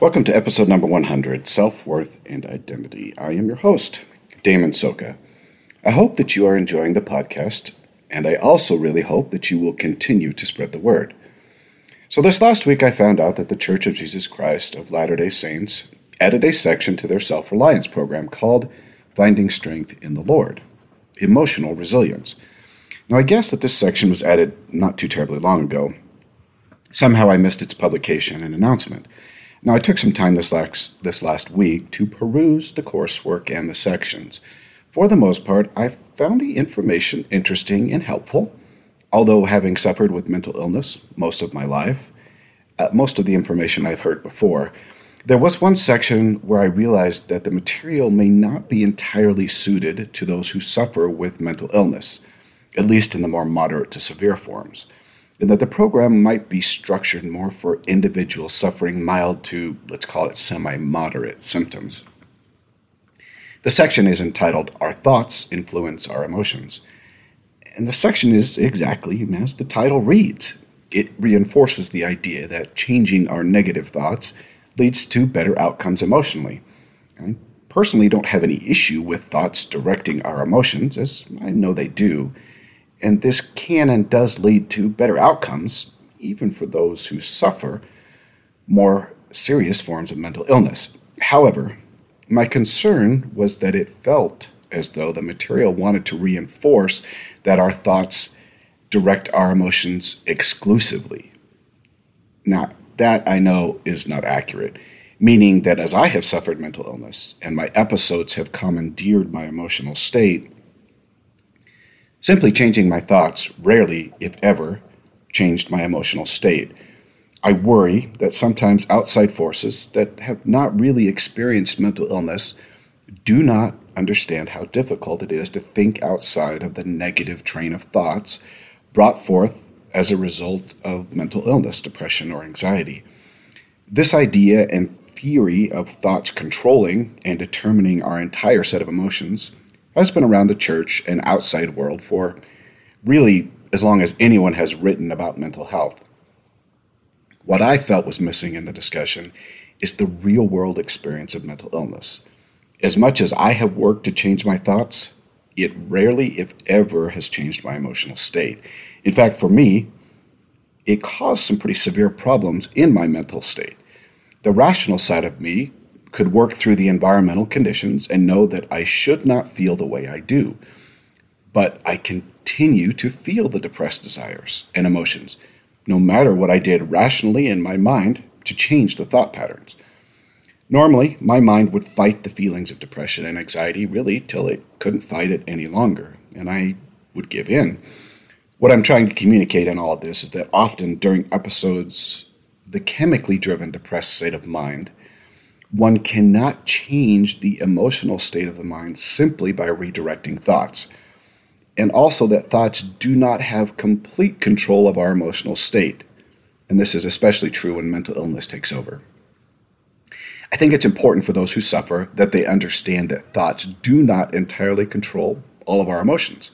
Welcome to episode number 100 Self Worth and Identity. I am your host, Damon Soka. I hope that you are enjoying the podcast, and I also really hope that you will continue to spread the word. So, this last week, I found out that the Church of Jesus Christ of Latter day Saints added a section to their self reliance program called Finding Strength in the Lord Emotional Resilience. Now, I guess that this section was added not too terribly long ago. Somehow I missed its publication and announcement. Now, I took some time this last, this last week to peruse the coursework and the sections. For the most part, I found the information interesting and helpful, although having suffered with mental illness most of my life, uh, most of the information I've heard before, there was one section where I realized that the material may not be entirely suited to those who suffer with mental illness, at least in the more moderate to severe forms, that the program might be structured more for individuals suffering mild to, let's call it semi moderate symptoms. The section is entitled Our Thoughts Influence Our Emotions. And the section is exactly as the title reads. It reinforces the idea that changing our negative thoughts leads to better outcomes emotionally. I personally don't have any issue with thoughts directing our emotions, as I know they do. And this can and does lead to better outcomes, even for those who suffer more serious forms of mental illness. However, my concern was that it felt as though the material wanted to reinforce that our thoughts direct our emotions exclusively. Now, that I know is not accurate, meaning that as I have suffered mental illness and my episodes have commandeered my emotional state, simply changing my thoughts rarely, if ever, changed my emotional state. I worry that sometimes outside forces that have not really experienced mental illness do not understand how difficult it is to think outside of the negative train of thoughts brought forth as a result of mental illness, depression, or anxiety. This idea and theory of thoughts controlling and determining our entire set of emotions has been around the church and outside world for really as long as anyone has written about mental health. What I felt was missing in the discussion is the real world experience of mental illness. As much as I have worked to change my thoughts, it rarely, if ever, has changed my emotional state. In fact, for me, it caused some pretty severe problems in my mental state. The rational side of me could work through the environmental conditions and know that I should not feel the way I do. But I continue to feel the depressed desires and emotions no matter what I did rationally in my mind to change the thought patterns. Normally, my mind would fight the feelings of depression and anxiety really till it couldn't fight it any longer, and I would give in. What I'm trying to communicate in all of this is that often during episodes, the chemically driven depressed state of mind, one cannot change the emotional state of the mind simply by redirecting thoughts and also that thoughts do not have complete control of our emotional state. And this is especially true when mental illness takes over. I think it's important for those who suffer that they understand that thoughts do not entirely control all of our emotions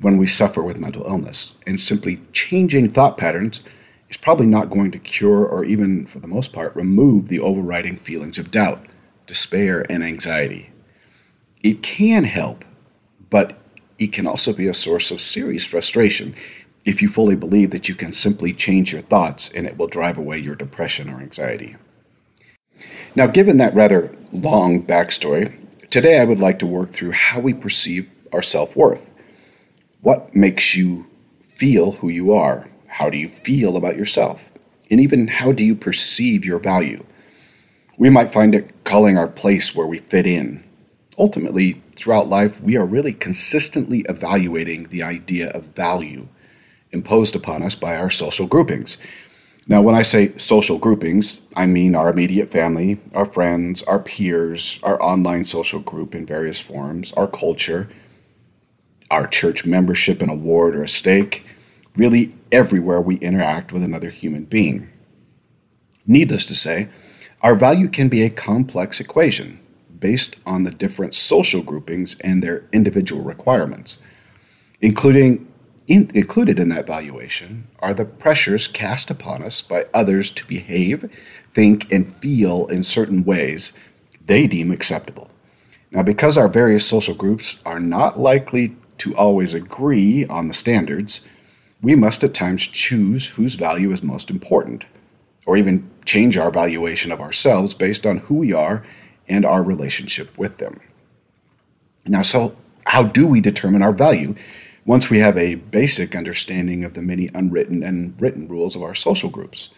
when we suffer with mental illness. And simply changing thought patterns is probably not going to cure or even, for the most part, remove the overriding feelings of doubt, despair, and anxiety. It can help, but it can also be a source of serious frustration if you fully believe that you can simply change your thoughts and it will drive away your depression or anxiety. Now, given that rather long backstory, today I would like to work through how we perceive our self worth. What makes you feel who you are? How do you feel about yourself? And even how do you perceive your value? We might find it calling our place where we fit in. Ultimately, throughout life, we are really consistently evaluating the idea of value imposed upon us by our social groupings. Now, when I say social groupings, I mean our immediate family, our friends, our peers, our online social group in various forms, our culture, our church membership in a ward or a stake, really everywhere we interact with another human being. Needless to say, our value can be a complex equation based on the different social groupings and their individual requirements. Including in, included in that valuation are the pressures cast upon us by others to behave, think, and feel in certain ways they deem acceptable. Now, because our various social groups are not likely to always agree on the standards, we must at times choose whose value is most important, or even change our valuation of ourselves based on who we are and our relationship with them. Now, so how do we determine our value once we have a basic understanding of the many unwritten and written rules of our social groups?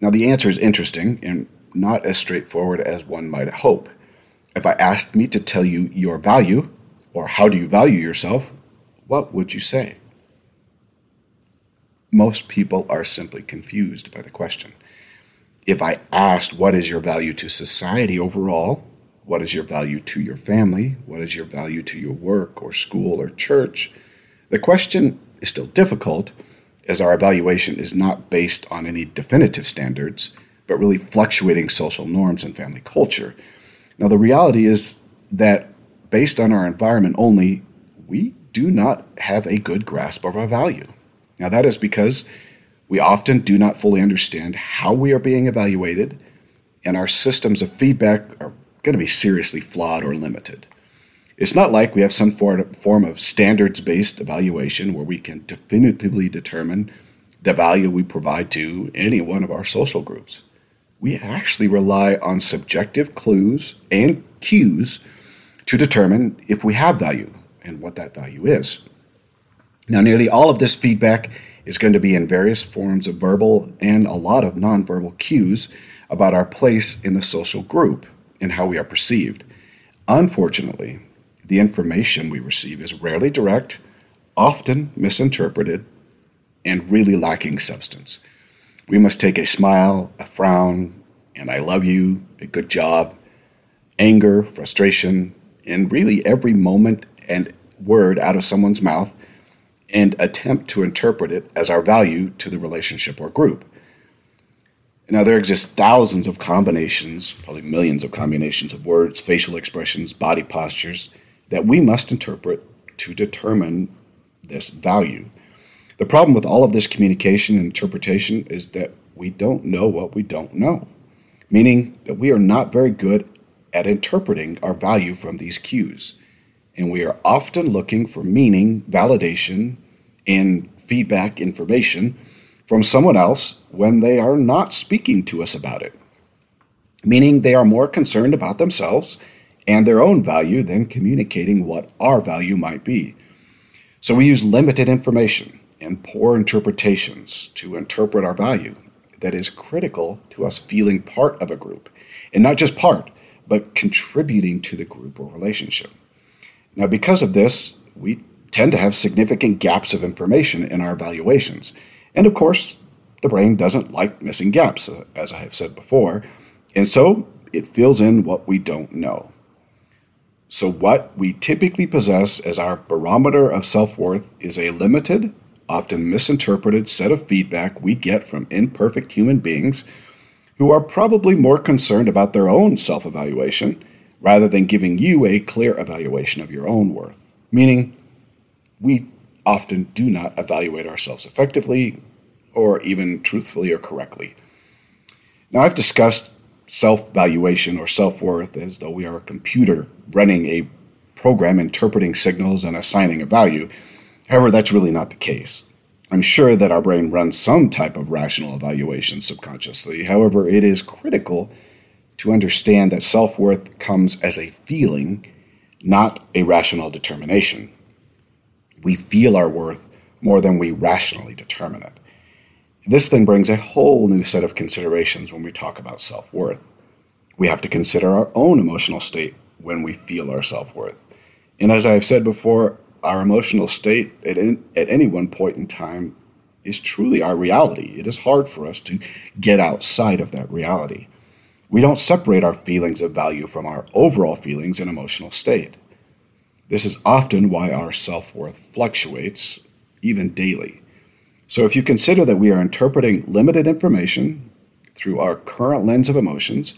Now, the answer is interesting and not as straightforward as one might hope. If I asked me to tell you your value, or how do you value yourself, what would you say? Most people are simply confused by the question. If I asked, What is your value to society overall? What is your value to your family? What is your value to your work or school or church? The question is still difficult as our evaluation is not based on any definitive standards, but really fluctuating social norms and family culture. Now, the reality is that based on our environment only, we do not have a good grasp of our value. Now, that is because we often do not fully understand how we are being evaluated, and our systems of feedback are going to be seriously flawed or limited. It's not like we have some form of standards based evaluation where we can definitively determine the value we provide to any one of our social groups. We actually rely on subjective clues and cues to determine if we have value and what that value is. Now, nearly all of this feedback is going to be in various forms of verbal and a lot of nonverbal cues about our place in the social group and how we are perceived. Unfortunately, the information we receive is rarely direct, often misinterpreted, and really lacking substance. We must take a smile, a frown, and I love you, a good job, anger, frustration, and really every moment and word out of someone's mouth and attempt to interpret it as our value to the relationship or group. Now, there exist thousands of combinations, probably millions of combinations of words, facial expressions, body postures that we must interpret to determine this value. The problem with all of this communication and interpretation is that we don't know what we don't know, meaning that we are not very good at interpreting our value from these cues. And we are often looking for meaning, validation, and feedback information from someone else when they are not speaking to us about it, meaning they are more concerned about themselves and their own value than communicating what our value might be. So we use limited information and poor interpretations to interpret our value that is critical to us feeling part of a group, and not just part, but contributing to the group or relationship. Now, because of this, we tend to have significant gaps of information in our evaluations and of course, the brain doesn't like missing gaps, uh, as I have said before, and so it fills in what we don't know. So, what we typically possess as our barometer of self worth is a limited, often misinterpreted set of feedback we get from imperfect human beings who are probably more concerned about their own self evaluation rather than giving you a clear evaluation of your own worth. Meaning, we often do not evaluate ourselves effectively or even truthfully or correctly. Now, I've discussed self valuation or self worth as though we are a computer running a program interpreting signals and assigning a value. However, that's really not the case. I'm sure that our brain runs some type of rational evaluation subconsciously. However, it is critical to understand that self worth comes as a feeling, not a rational determination we feel our worth more than we rationally determine it. This then brings a whole new set of considerations when we talk about self worth. We have to consider our own emotional state when we feel our self worth. And as I've said before, our emotional state at, in, at any one point in time is truly our reality. It is hard for us to get outside of that reality. We don't separate our feelings of value from our overall feelings and emotional state. This is often why our self worth fluctuates, even daily. So, if you consider that we are interpreting limited information through our current lens of emotions,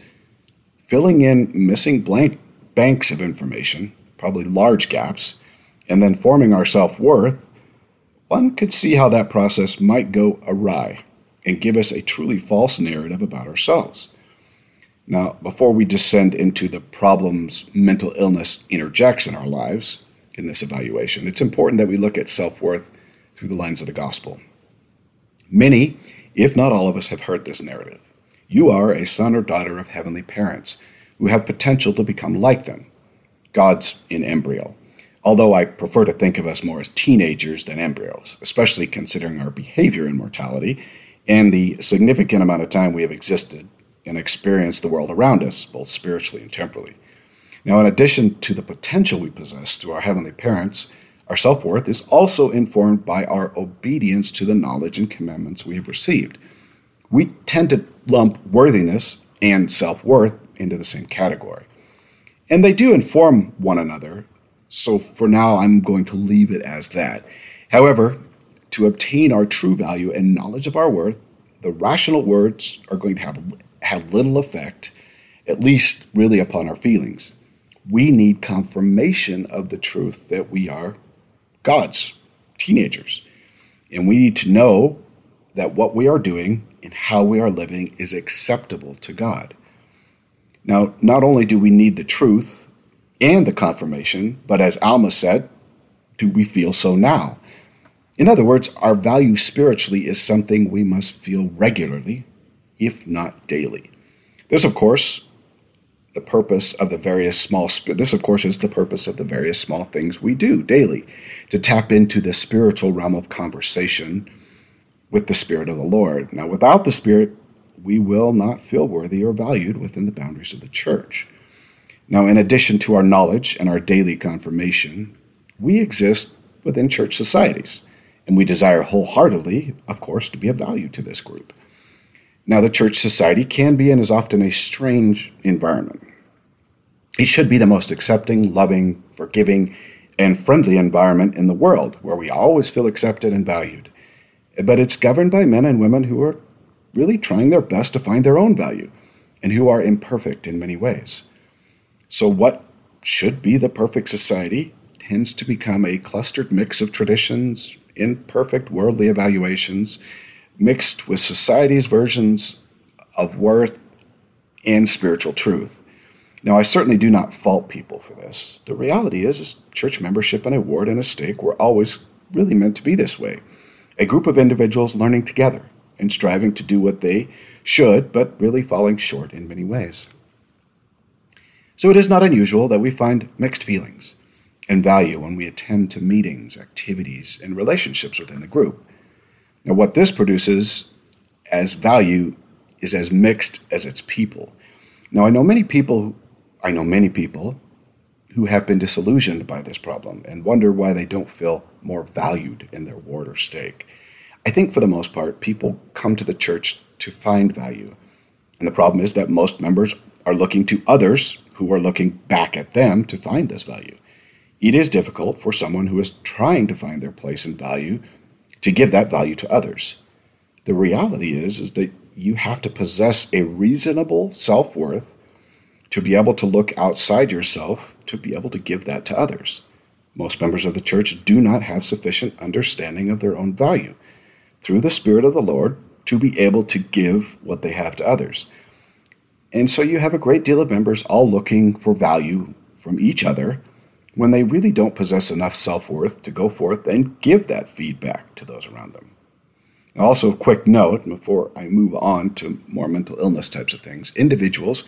filling in missing blank banks of information, probably large gaps, and then forming our self worth, one could see how that process might go awry. and give us a truly false narrative about ourselves. Now, before we descend into the problems mental illness interjects in our lives in this evaluation, it's important that we look at self worth through the lens of the gospel. Many, if not all of us, have heard this narrative. You are a son or daughter of heavenly parents who have potential to become like them. God's in embryo. Although I prefer to think of us more as teenagers than embryos, especially considering our behavior in mortality and the significant amount of time we have existed and experience the world around us, both spiritually and temporally. Now, in addition to the potential we possess through our heavenly parents, our self worth is also informed by our obedience to the knowledge and commandments we have received. We tend to lump worthiness and self worth into the same category. And they do inform one another, so for now I'm going to leave it as that. However, to obtain our true value and knowledge of our worth, the rational words are going to have, have little effect, at least really upon our feelings. We need confirmation of the truth that we are God's teenagers. And we need to know that what we are doing and how we are living is acceptable to God. Now, not only do we need the truth and the confirmation, but as Alma said, do we feel so now? In other words, our value spiritually is something we must feel regularly, if not daily. This, of course, the purpose of the various small this of course is the purpose of the various small things we do daily to tap into the spiritual realm of conversation with the spirit of the lord now without the spirit we will not feel worthy or valued within the boundaries of the church. Now, in addition to our knowledge and our daily confirmation, we exist within church societies, and we desire wholeheartedly, of course, to be of value to this group. Now, the church society can be and is often a strange environment. It should be the most accepting, loving, forgiving, and friendly environment in the world where we always feel accepted and valued. But it's governed by men and women who are really trying their best to find their own value and who are imperfect in many ways. So, what should be the perfect society tends to become a clustered mix of traditions, imperfect worldly evaluations, mixed with society's versions of worth and spiritual truth. Now, I certainly do not fault people for this. The reality is, is church membership and a ward and a stake were always really meant to be this way a group of individuals learning together and striving to do what they should, but really falling short in many ways. So it is not unusual that we find mixed feelings and value when we attend to meetings, activities, and relationships within the group. Now, what this produces as value is as mixed as its people. Now, I know many people, I know many people who have been disillusioned by this problem and wonder why they don't feel more valued in their ward or stake. I think for the most part, people come to the church to find value. And the problem is that most members are looking to others who are looking back at them to find this value. It is difficult for someone who is trying to find their place and value to give that value to others. The reality is, is that you have to possess a reasonable self worth to be able to look outside yourself to be able to give that to others. Most members of the church do not have sufficient understanding of their own value through the Spirit of the Lord to be able to give what they have to others. And so you have a great deal of members all looking for value from each other when they really don't possess enough self worth to go forth and give that feedback to those around them. Also, a quick note before I move on to more mental illness types of things individuals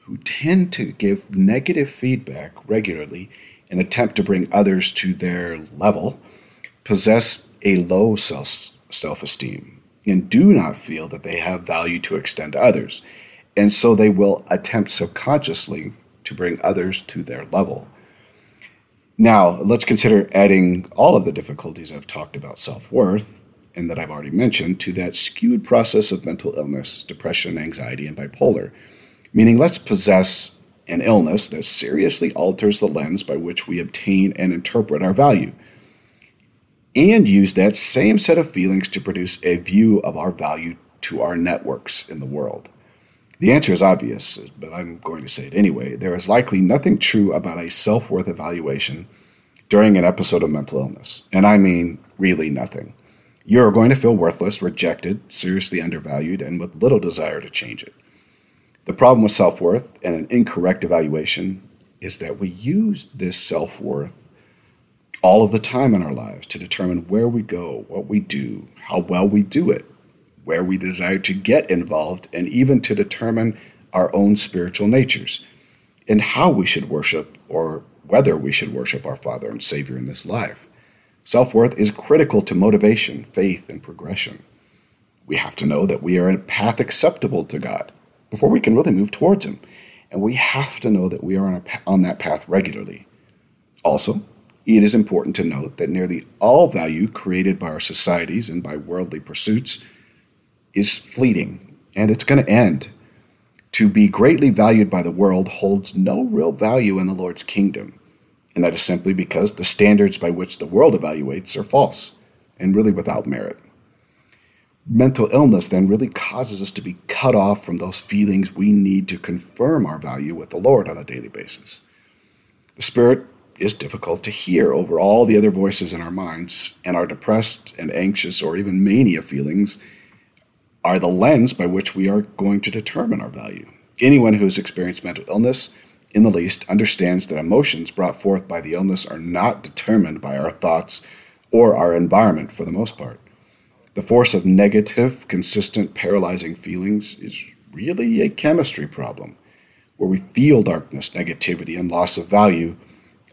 who tend to give negative feedback regularly and attempt to bring others to their level possess a low self esteem and do not feel that they have value to extend to others. And so they will attempt subconsciously to bring others to their level. Now, let's consider adding all of the difficulties I've talked about self worth and that I've already mentioned to that skewed process of mental illness, depression, anxiety, and bipolar. Meaning, let's possess an illness that seriously alters the lens by which we obtain and interpret our value and use that same set of feelings to produce a view of our value to our networks in the world? The answer is obvious, but I'm going to say it anyway. There is likely nothing true about a self worth evaluation during an episode of mental illness. And I mean really nothing. You are going to feel worthless, rejected, seriously undervalued, and with little desire to change it. The problem with self worth and an incorrect evaluation is that we use this self worth all of the time in our lives to determine where we go, what we do, how well we do it, where we desire to get involved, and even to determine our own spiritual natures and how we should worship or whether we should worship our Father and Savior in this life. Self worth is critical to motivation, faith, and progression. We have to know that we are a path acceptable to God before we can really move towards Him. And we have to know that we are on, a, on that path regularly. Also, it is important to note that nearly all value created by our societies and by worldly pursuits is fleeting, and it's going to end. To be greatly valued by the world holds no real value in the Lord's kingdom, and that is simply because the standards by which the world evaluates are false and really without merit. Mental illness then really causes us to be cut off from those feelings we need to confirm our value with the Lord on a daily basis. The Spirit is difficult to hear over all the other voices in our minds, and our depressed and anxious or even mania feelings are the lens by which we are going to determine our value. Anyone who has experienced mental illness in the least understands that emotions brought forth by the illness are not determined by our thoughts or our environment for the most part. The force of negative, consistent, paralyzing feelings is really a chemistry problem where we feel darkness, negativity, and loss of value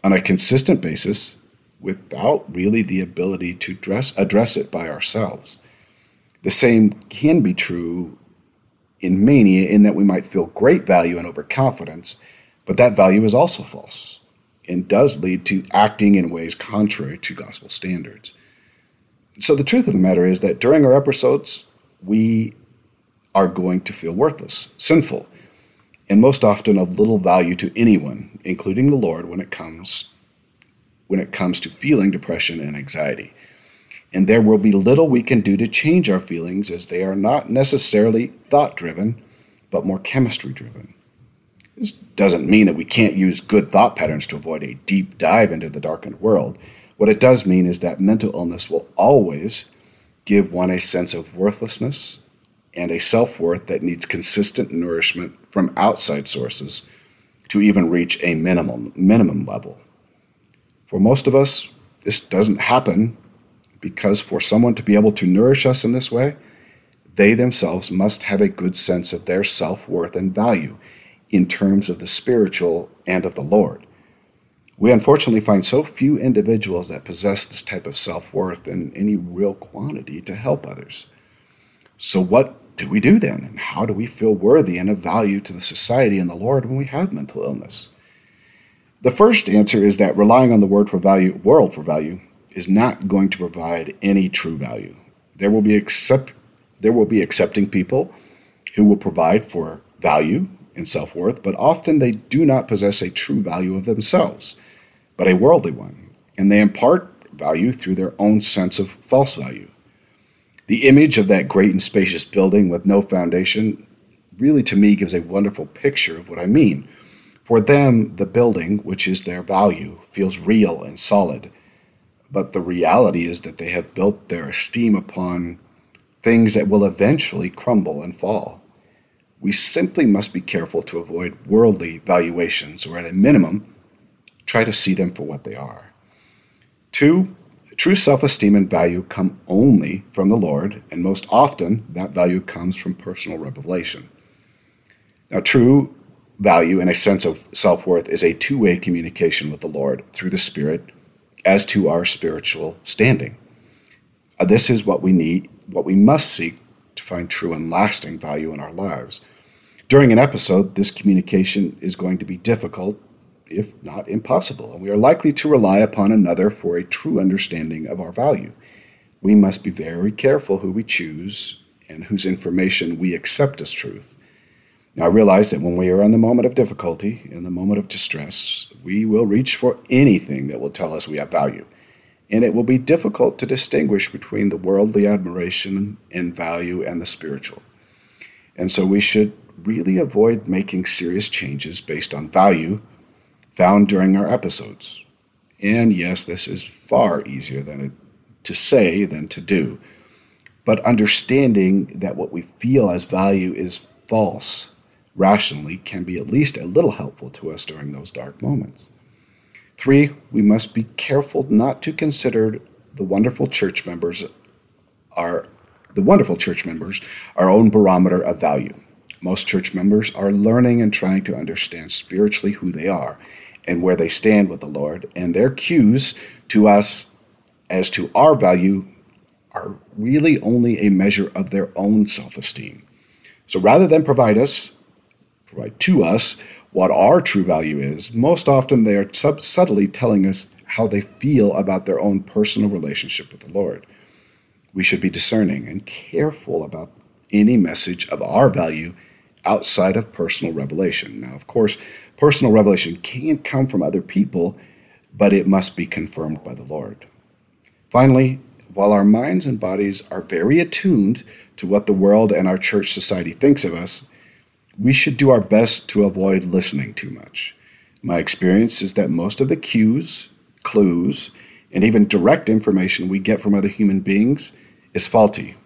on a consistent basis without really the ability to dress, address it by ourselves. The same can be true in mania, in that we might feel great value and overconfidence, but that value is also false and does lead to acting in ways contrary to gospel standards. So, the truth of the matter is that during our episodes, we are going to feel worthless, sinful, and most often of little value to anyone, including the Lord, when it comes when it comes to feeling depression and anxiety and there will be little we can do to change our feelings as they are not necessarily thought driven, but more chemistry driven. This doesn't mean that we can't use good thought patterns to avoid a deep dive into the darkened world. What it does mean is that mental illness will always give one a sense of worthlessness and a self worth that needs consistent nourishment from outside sources to even reach a minimum, minimum level. For most of us, this doesn't happen because for someone to be able to nourish us in this way, they themselves must have a good sense of their self worth and value in terms of the spiritual and of the Lord. We unfortunately find so few individuals that possess this type of self worth in any real quantity to help others. So, what do we do then? And how do we feel worthy and of value to the society and the Lord when we have mental illness? The first answer is that relying on the word for value, world for value, is not going to provide any true value. There will be accept there will be accepting people who will provide for value and self-worth, but often they do not possess a true value of themselves, but a worldly one, and they impart value through their own sense of false value. The image of that great and spacious building with no foundation really to me gives a wonderful picture of what I mean. For them, the building, which is their value, feels real and solid but the reality is that they have built their esteem upon things that will eventually crumble and fall. We simply must be careful to avoid worldly valuations, or at a minimum, try to see them for what they are. Two, true self esteem and value come only from the Lord, and most often that value comes from personal revelation. Now, true value and a sense of self worth is a two way communication with the Lord through the Spirit as to our spiritual standing. Uh, this is what we need, what we must seek to find true and lasting value in our lives. During an episode, this communication is going to be difficult, if not impossible, and we are likely to rely upon another for a true understanding of our value. We must be very careful who we choose and whose information we accept as truth. I realize that when we are in the moment of difficulty, in the moment of distress, we will reach for anything that will tell us we have value. And it will be difficult to distinguish between the worldly admiration and value and the spiritual. And so we should really avoid making serious changes based on value found during our episodes. And yes, this is far easier than to say than to do. but understanding that what we feel as value is false rationally can be at least a little helpful to us during those dark moments. Three, we must be careful not to consider the wonderful church members are the wonderful church members our own barometer of value. Most church members are learning and trying to understand spiritually who they are and where they stand with the Lord, and their cues to us as to our value are really only a measure of their own self esteem. So rather than provide us, provide to us what our true value is, most often they are sub- subtly telling us how they feel about their own personal relationship with the Lord. We should be discerning and careful about any message of our value outside of personal revelation. Now, of course, personal revelation can't come from other people, but it must be confirmed by the Lord. Finally, while our minds and bodies are very attuned to what the world and our church society thinks of us, we should do our best to avoid listening too much. My experience is that most of the cues, clues, and even direct information we get from other human beings is faulty,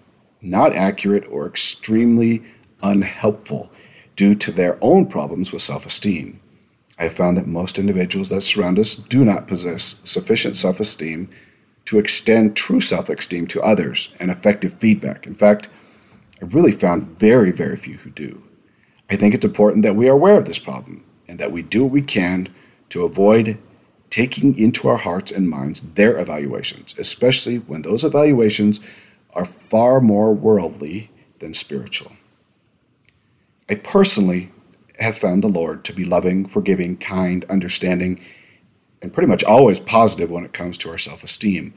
not accurate, or extremely unhelpful due to their own problems with self esteem. I have found that most individuals that surround us do not possess sufficient self esteem to extend true self esteem to others and effective feedback. In fact, I've really found very, very few who do. I think it's important that we are aware of this problem and that we do what we can to avoid taking into our hearts and minds their evaluations, especially when those evaluations are far more worldly than spiritual. I personally have found the Lord to be loving, forgiving, kind, understanding, and pretty much always positive when it comes to our self esteem.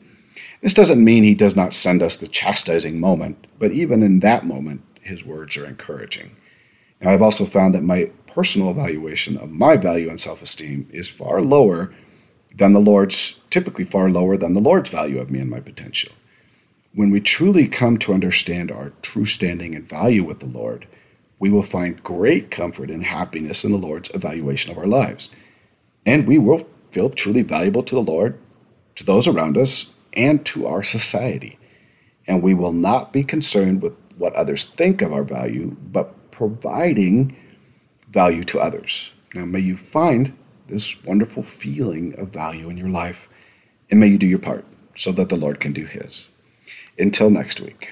This doesn't mean he does not send us the chastising moment, but even in that moment, his words are encouraging. Now, I've also found that my personal evaluation of my value and self esteem is far lower than the Lord's, typically far lower than the Lord's value of me and my potential. When we truly come to understand our true standing and value with the Lord, we will find great comfort and happiness in the Lord's evaluation of our lives. And we will feel truly valuable to the Lord, to those around us, and to our society. And we will not be concerned with what others think of our value, but providing value to others. Now, may you find this wonderful feeling of value in your life, and may you do your part so that the Lord can do His. Until next week.